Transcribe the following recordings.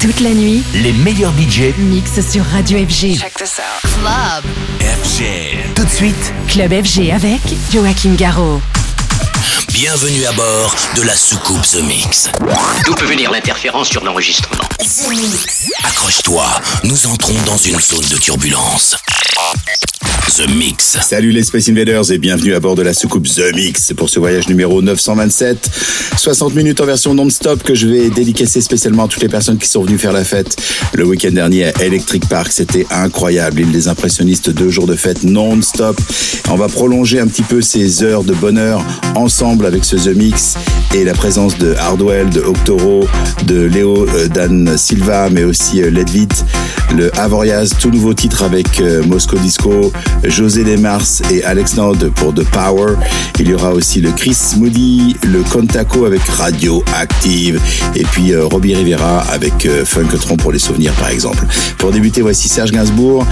Toute la nuit, les meilleurs budgets mixent sur Radio FG. Check this out. Club. FG. Tout de suite, Club FG avec Joachim Garraud. Bienvenue à bord de la soucoupe The Mix. D'où peut venir l'interférence sur l'enregistrement Accroche-toi, nous entrons dans une zone de turbulence. The Mix. Salut les Space Invaders et bienvenue à bord de la soucoupe The Mix pour ce voyage numéro 927. 60 minutes en version non-stop que je vais dédicacer spécialement à toutes les personnes qui sont venues faire la fête le week-end dernier à Electric Park. C'était incroyable. L'île des impressionnistes, deux jours de fête non-stop. On va prolonger un petit peu ces heures de bonheur ensemble avec ce The Mix et la présence de Hardwell, de Octoro, de Léo euh, Dan Silva, mais aussi euh, Ledvit, le Avoriaz, tout nouveau titre avec euh, Moscow Disco, José Desmars et Alex Nord pour The Power. Il y aura aussi le Chris Moody, le Contaco avec Radio Active et puis euh, Robbie Rivera avec euh, Funkatron pour les souvenirs par exemple. Pour débuter, voici Serge Gainsbourg.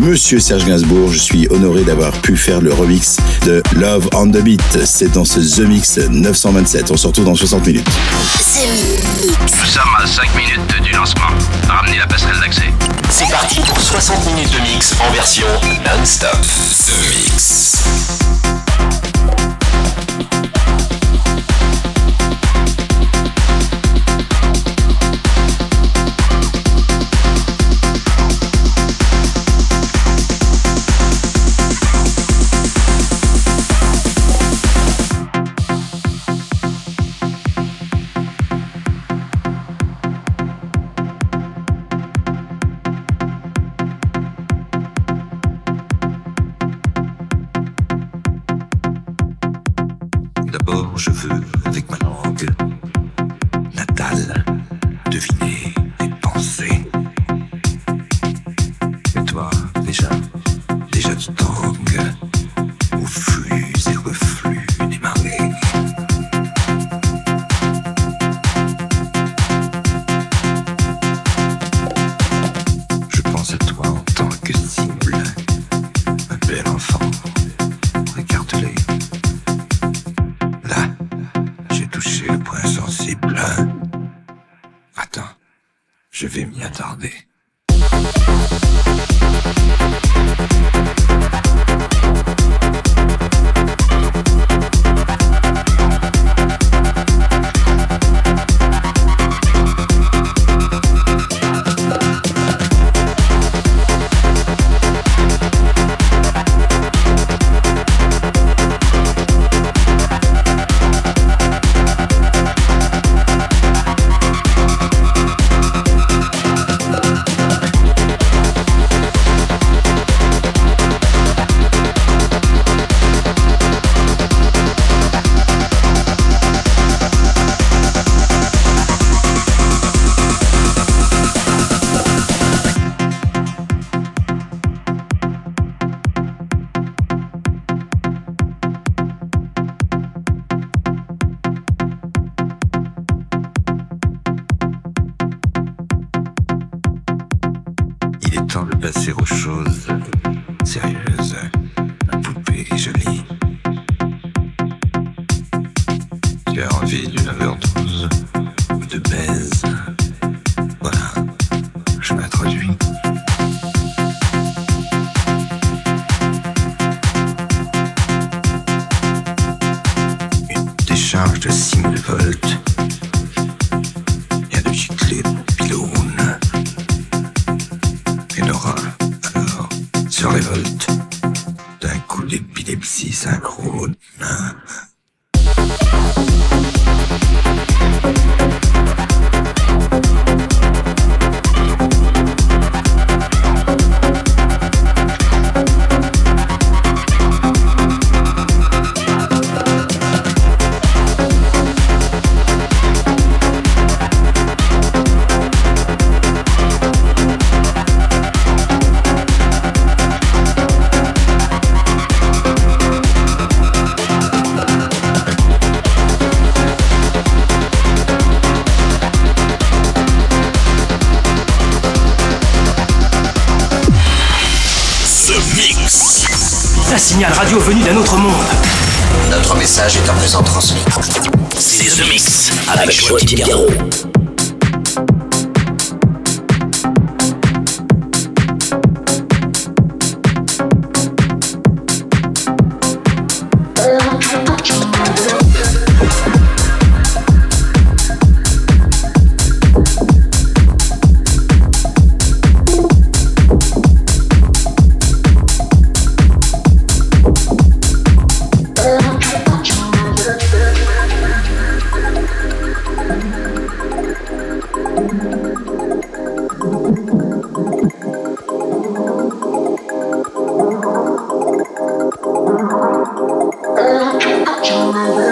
Monsieur Serge Gainsbourg, je suis honoré d'avoir pu faire le remix de Love on the Beat. C'est dans ce The Mix 927. On se retrouve dans 60 minutes. Nous sommes à 5 minutes du lancement. Ramenez la passerelle d'accès. C'est parti pour 60 minutes de mix en version non-stop. The Mix. D'abord, je veux, Future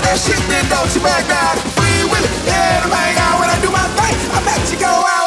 that shit, don't you back down. Free will it, yeah, to out when I do my thing. I bet you go out.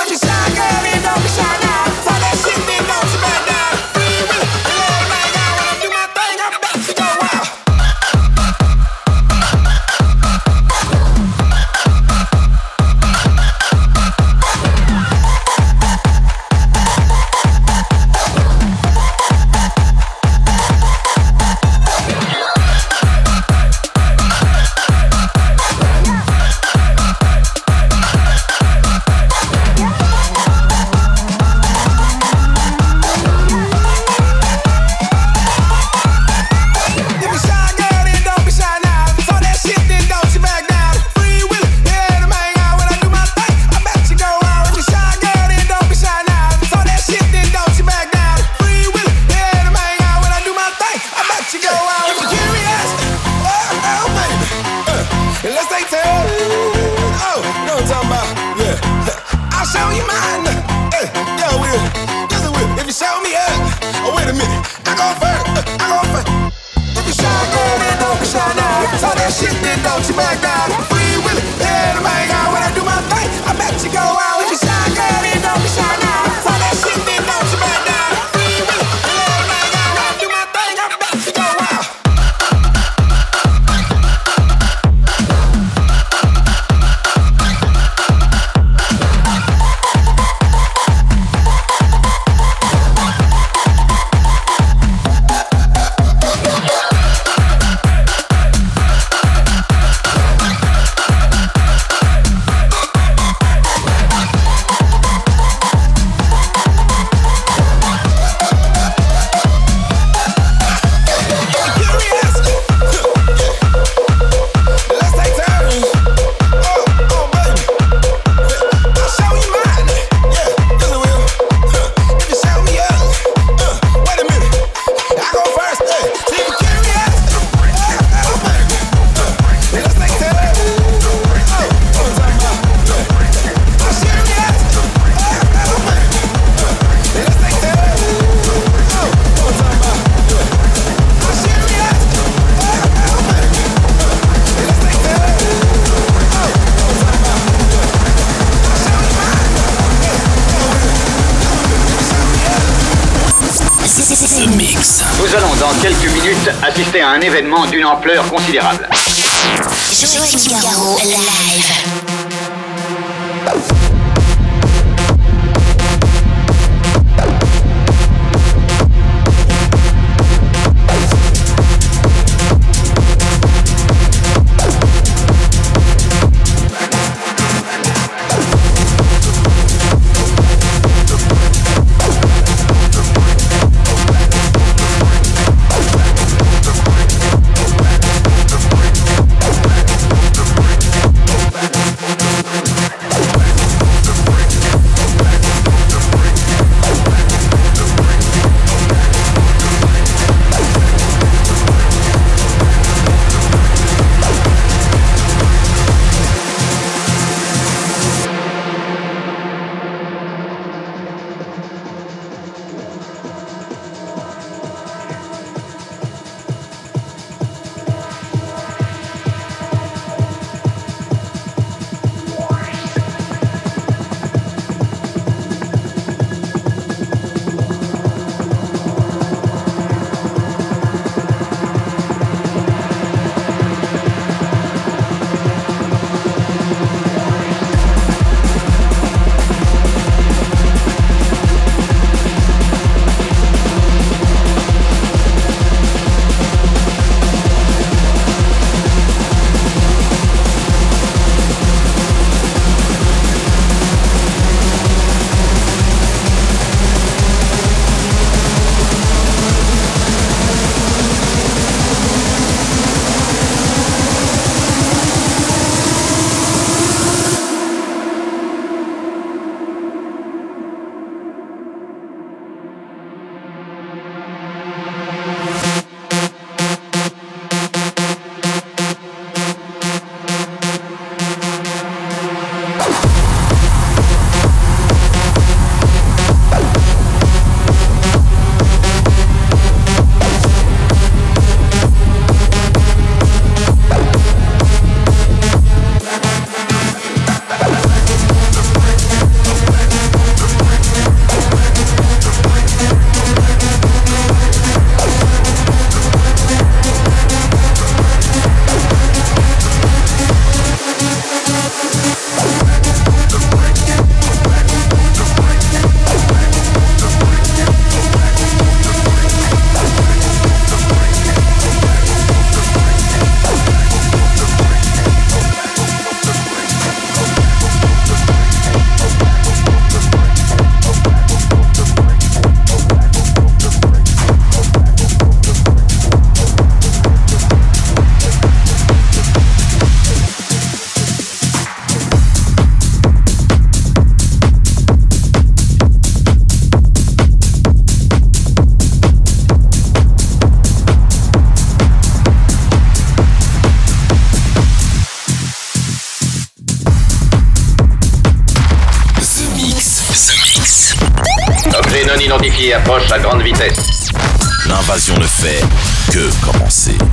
Que commencer.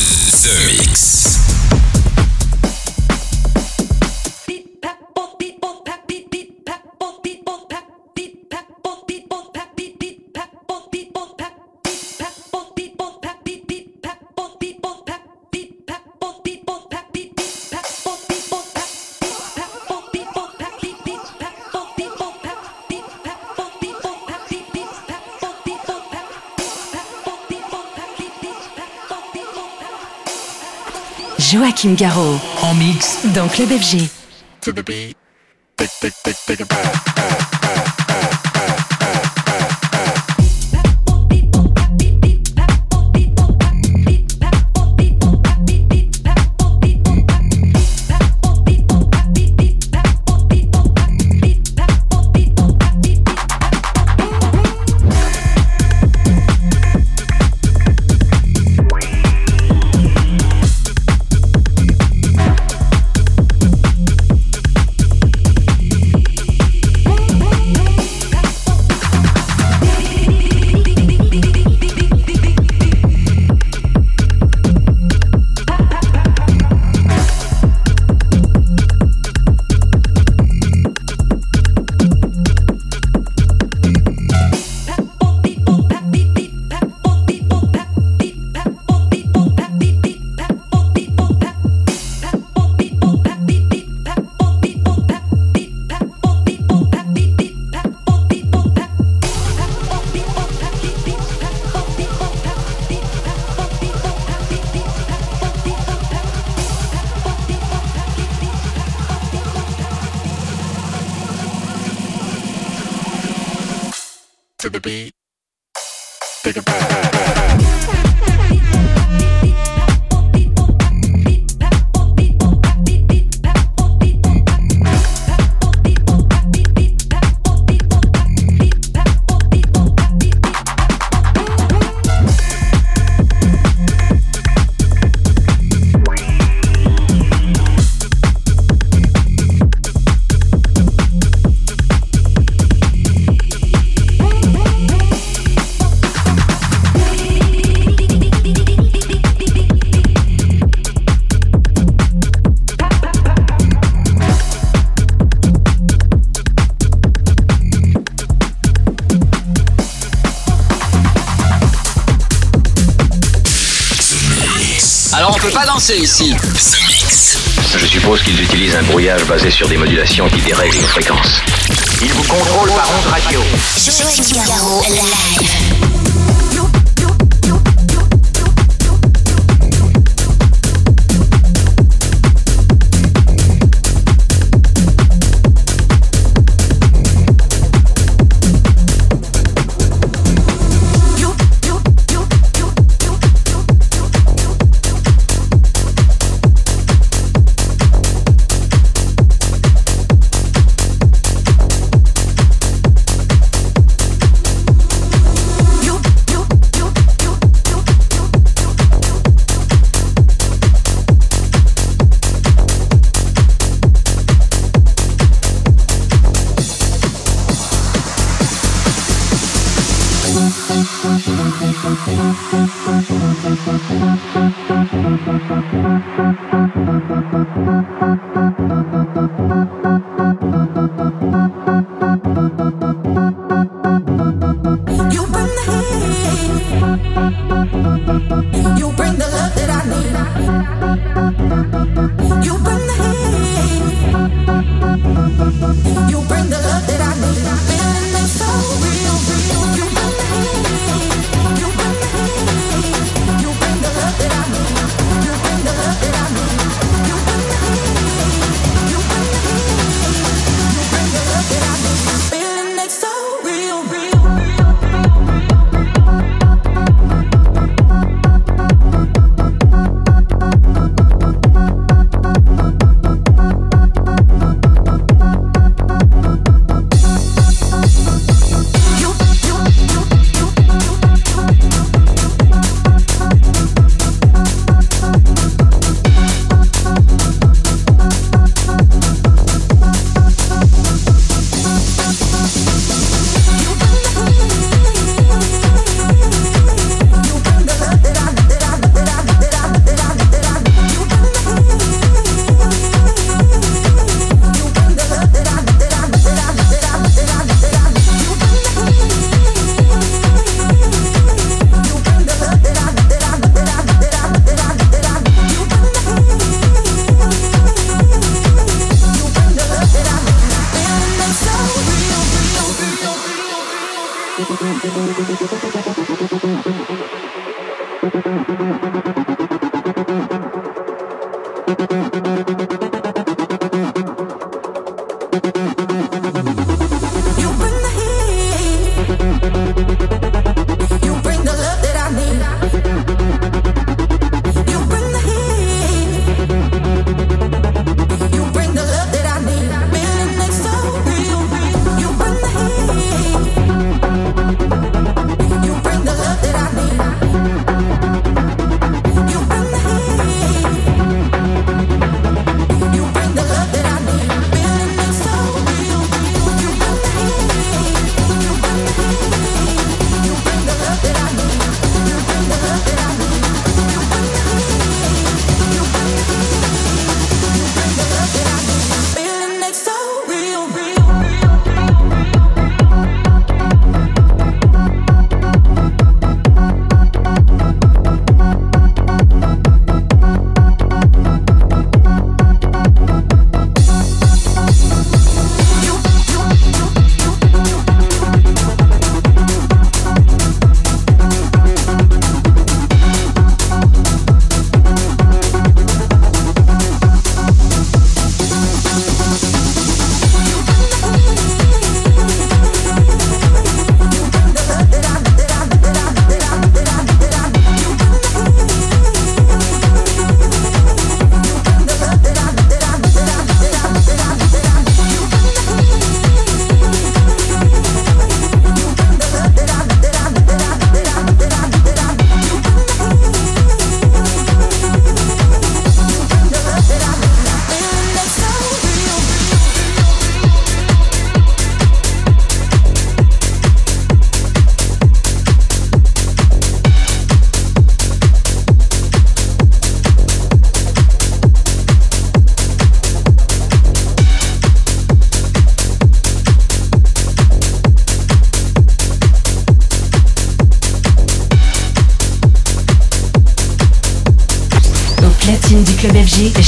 Joachim Garraud. En mix dans Club FG. To the beat. sûr ici. Je suppose qu'ils utilisent un brouillage basé sur des modulations qui dérèglent nos fréquences. Ils vous contrôlent par ondes radio. Joël live.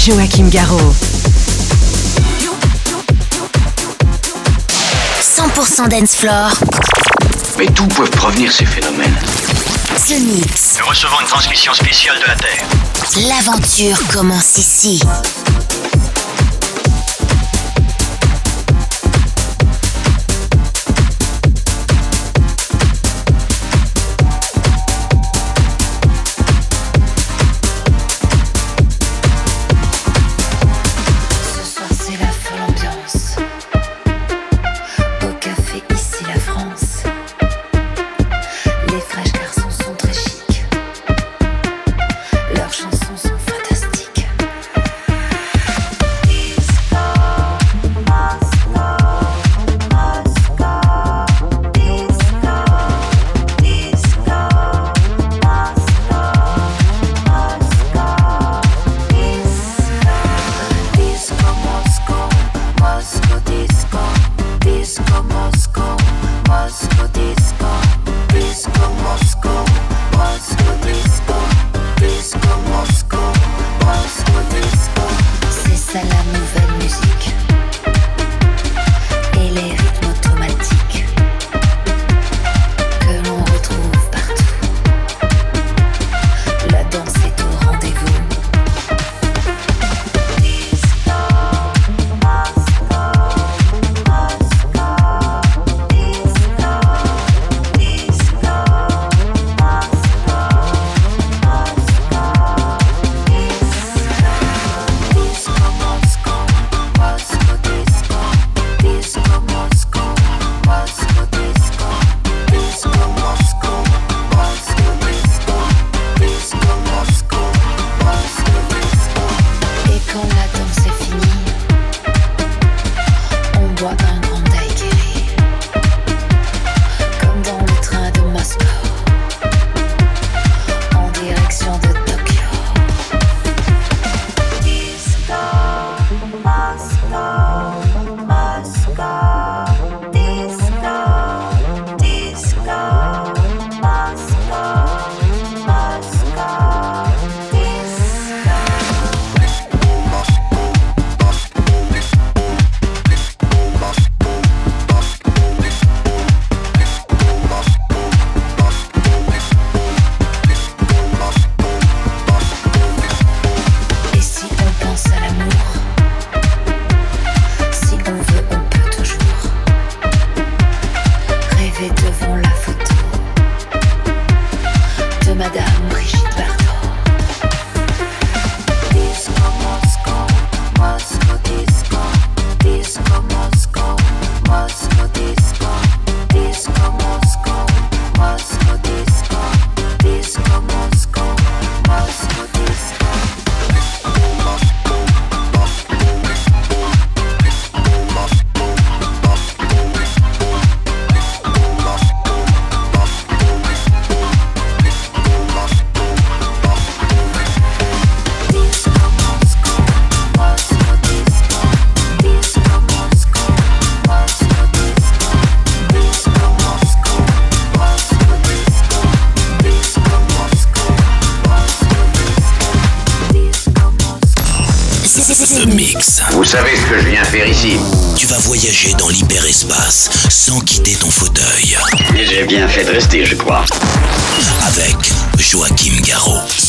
Joachim Garraud. 100% dance floor. Mais d'où peuvent provenir ces phénomènes The Mix. Nous recevons une transmission spéciale de la Terre. L'aventure commence ici. l'adresse des Je crois. Avec Joachim Garraud.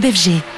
Club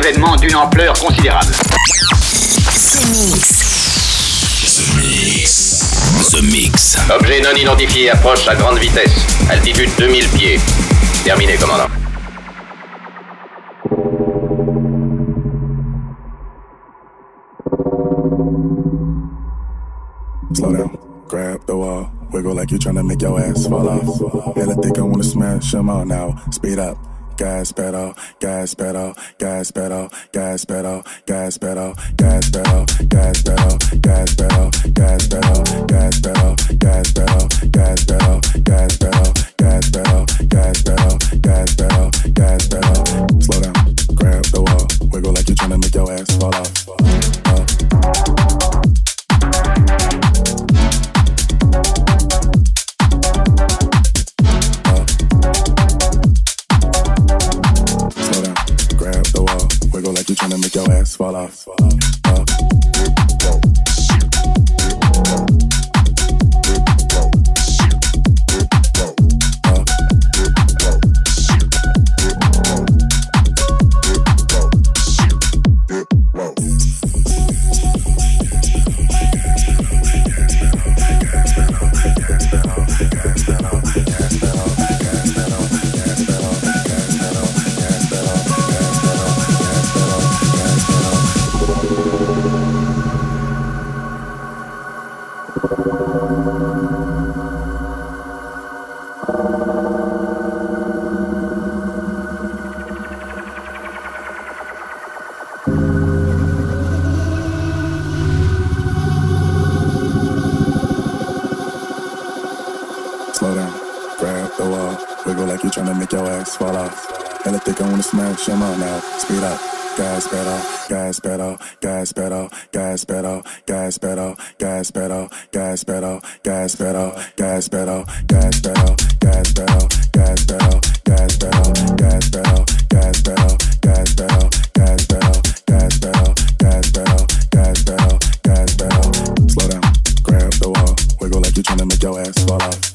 événement d'une ampleur considérable. The Mix. The Mix. The Mix. Objet non identifié approche à grande vitesse. Altitude 2000 pieds. Terminé, commandant. Slow down. Grab the wall. Wiggle like you trying to make your ass fall off. And I think I wanna smash them all now. Speed up. Gas pedal. gas pedal, gas pedal, gas pedal, gas pedal, gas pedal, gas pedal, gas pedal, gas pedal, gas pedal, gas pedal, gas pedal, gas pedal, gas pedal, gas pedal, gas pedal, gas pedal. Slow down, grab the wall, wiggle like you're trying to make your ass fall off. pedal, gas pedal, gas pedal, gas pedal, gas pedal, gas pedal, gas pedal, gas pedal, gas pedal, gas pedal, gas pedal, gas pedal, gas pedal, gas pedal, gas pedal, gas pedal. Slow down, grab the wall, wiggle like you're trying to make your ass fall off.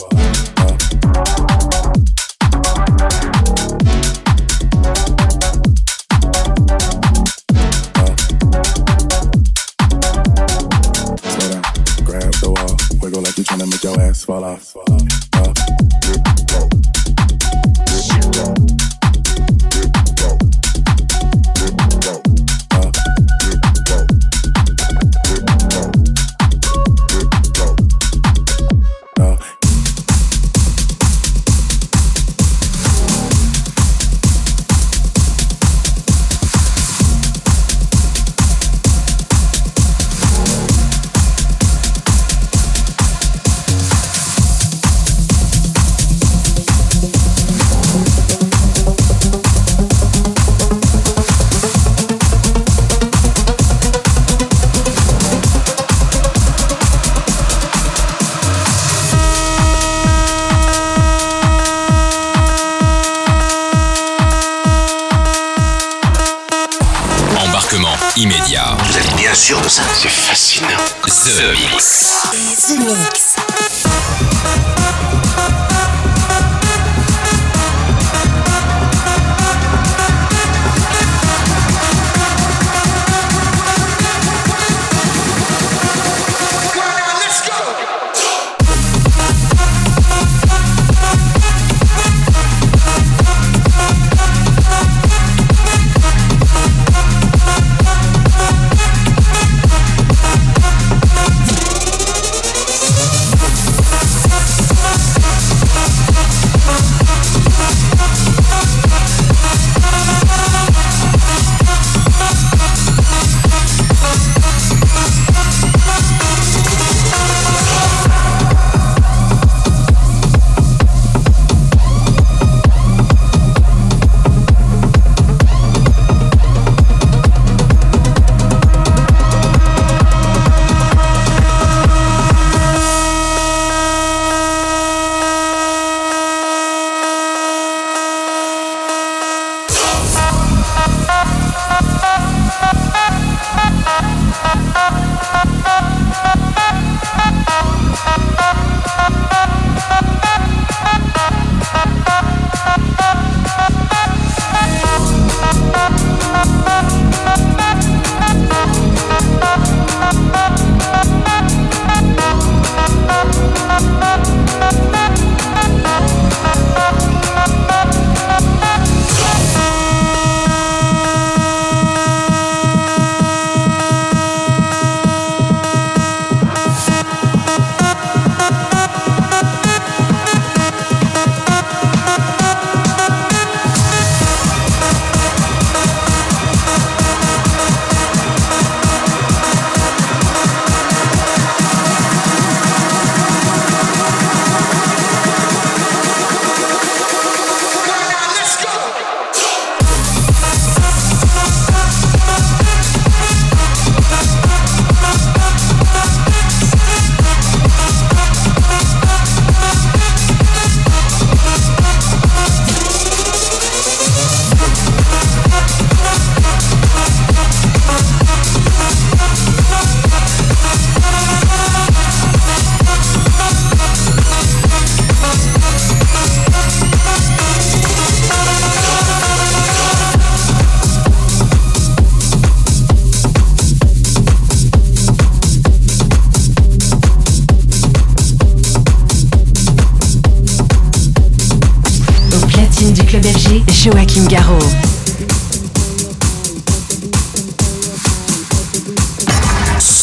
Joachim Garraud.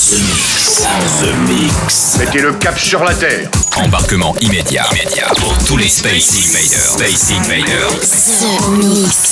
The Mix. The Mix. Mettez le cap sur la terre. Embarquement immédiat. Immédiat pour tous les Space Invaders. Space Invaders. The Mix.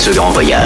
ce grand voyage.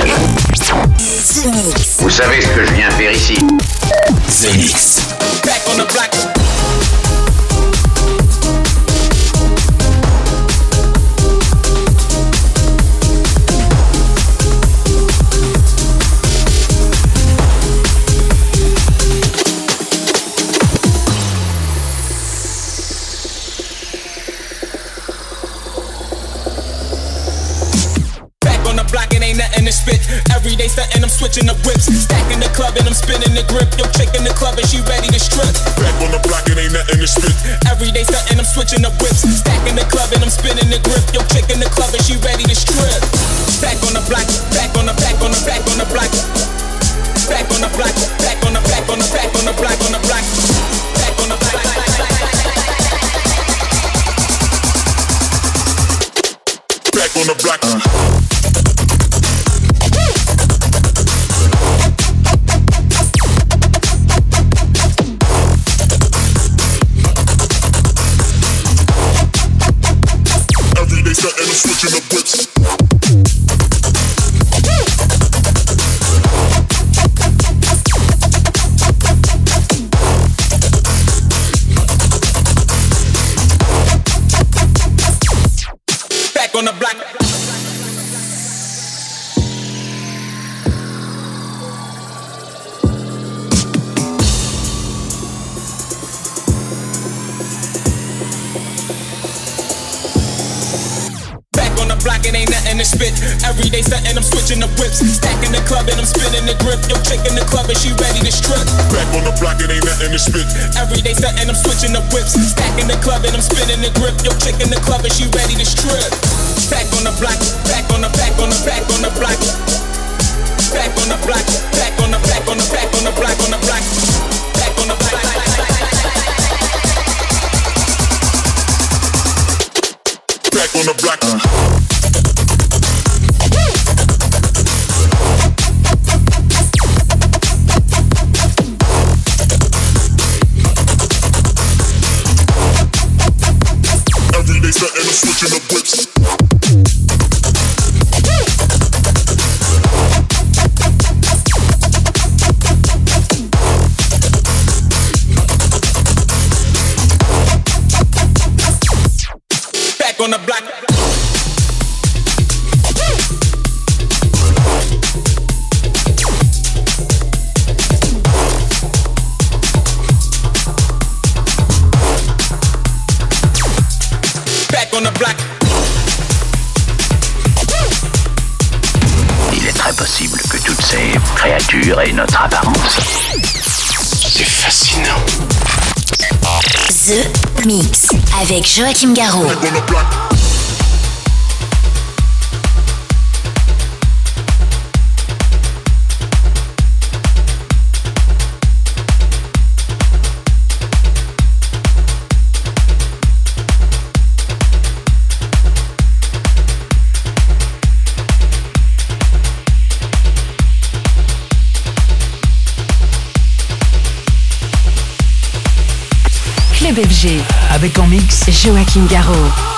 strength. Back on the block, it ain't nothing to spit. Every day stuntin', I'm switching up whips. Stacking the club and I'm spinning the avec Joachim Garraud. Joachim Garraud.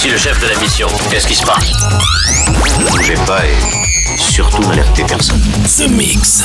ici le chef de la mission. Qu'est-ce qui se passe? Ne bougez pas et surtout n'alertez personne. The Mix.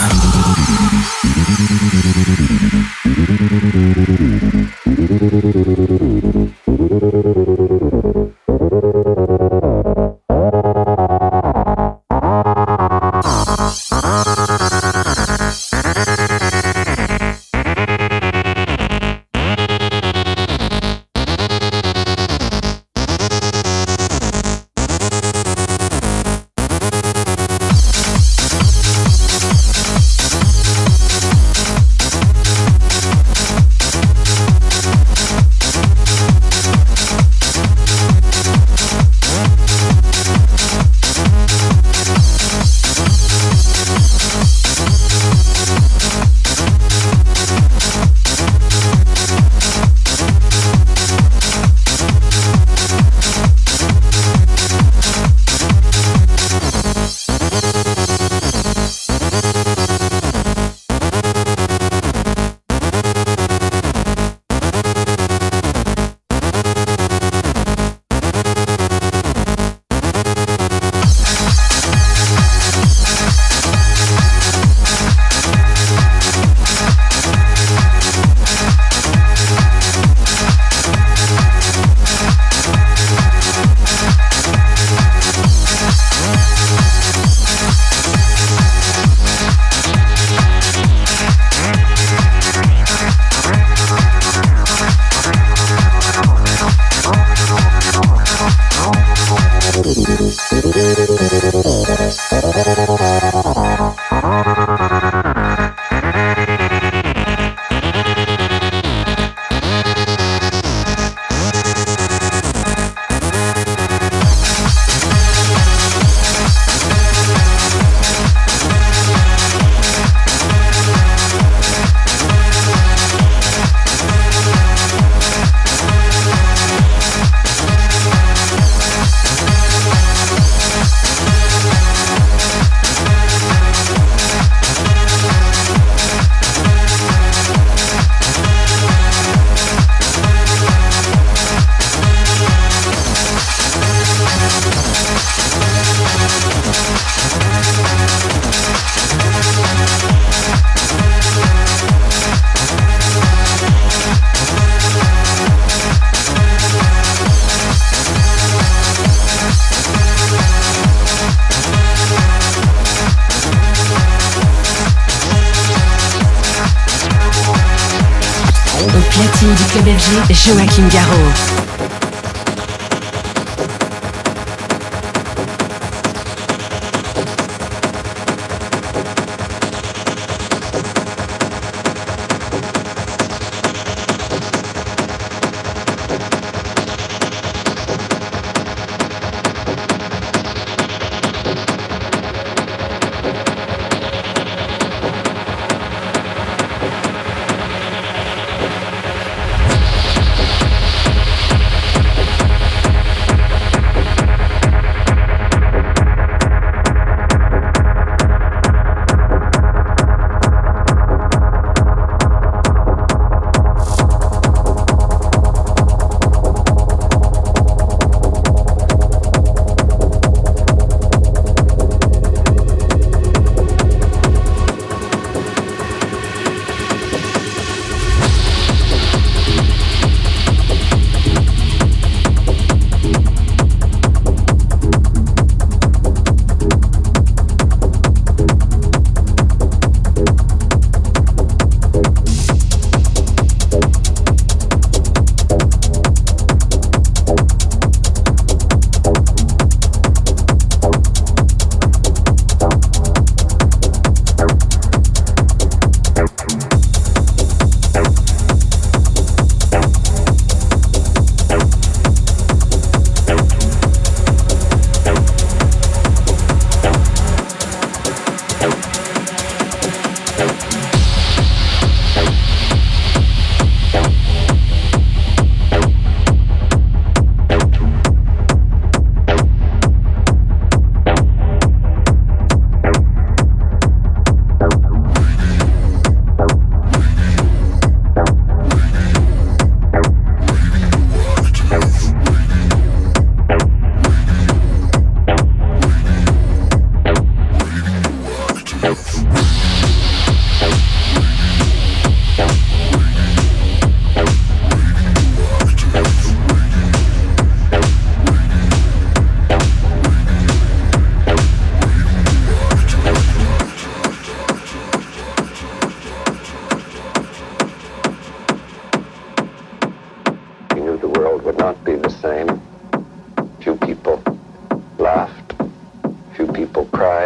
だだだ。Martine Garraud.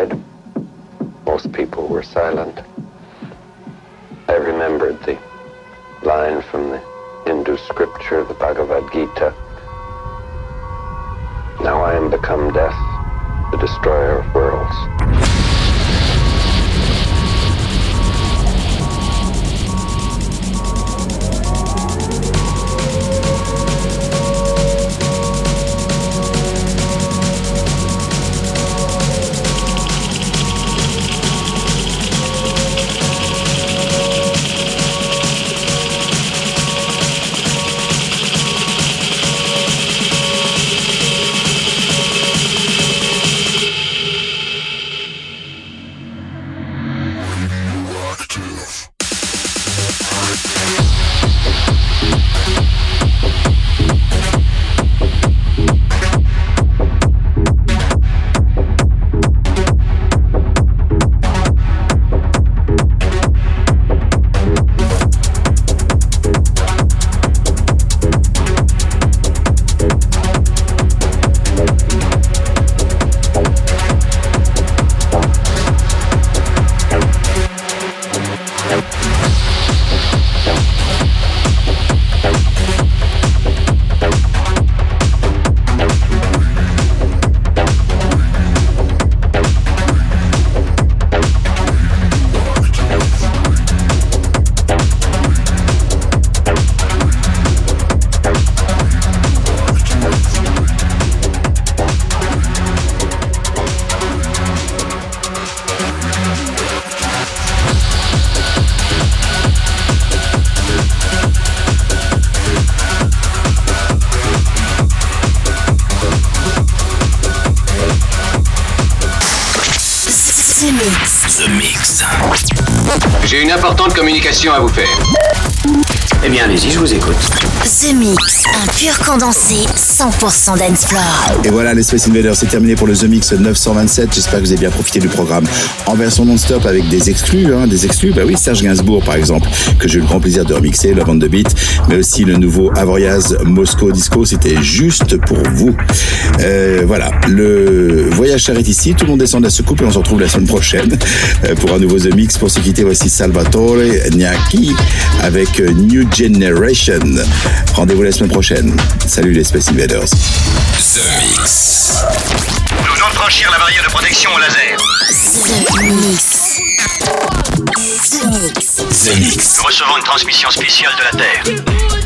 Cried. Most people were silent. I remembered the line from the Hindu scripture, the Bhagavad Gita. Now I am become death, the destroyer of worlds. Une importante communication à vous faire. Eh bien, allez-y, je vous écoute. The Mix. Un pur condensé 100% dance floor. Et voilà, les Space Invaders, c'est terminé pour le The Mix 927. J'espère que vous avez bien profité du programme en version non-stop avec des exclus, hein, des exclus. Bah oui, Serge Gainsbourg, par exemple, que j'ai eu le grand plaisir de remixer, la bande de beat, mais aussi le nouveau Avoriaz Moscow Disco. C'était juste pour vous. Euh, voilà, le voyage s'arrête ici. Tout le monde descend de la soucoupe et on se retrouve la semaine prochaine euh, pour un nouveau The Mix. Pour se quitter, voici Salvatore Gnacchi avec euh, New Generation. Rendez-vous la semaine prochaine. Salut les Space Invaders. The Mix. Nous venons de franchir la barrière de protection au laser. The Mix. The Mix. The Mix. Nous recevons une transmission spéciale de la Terre.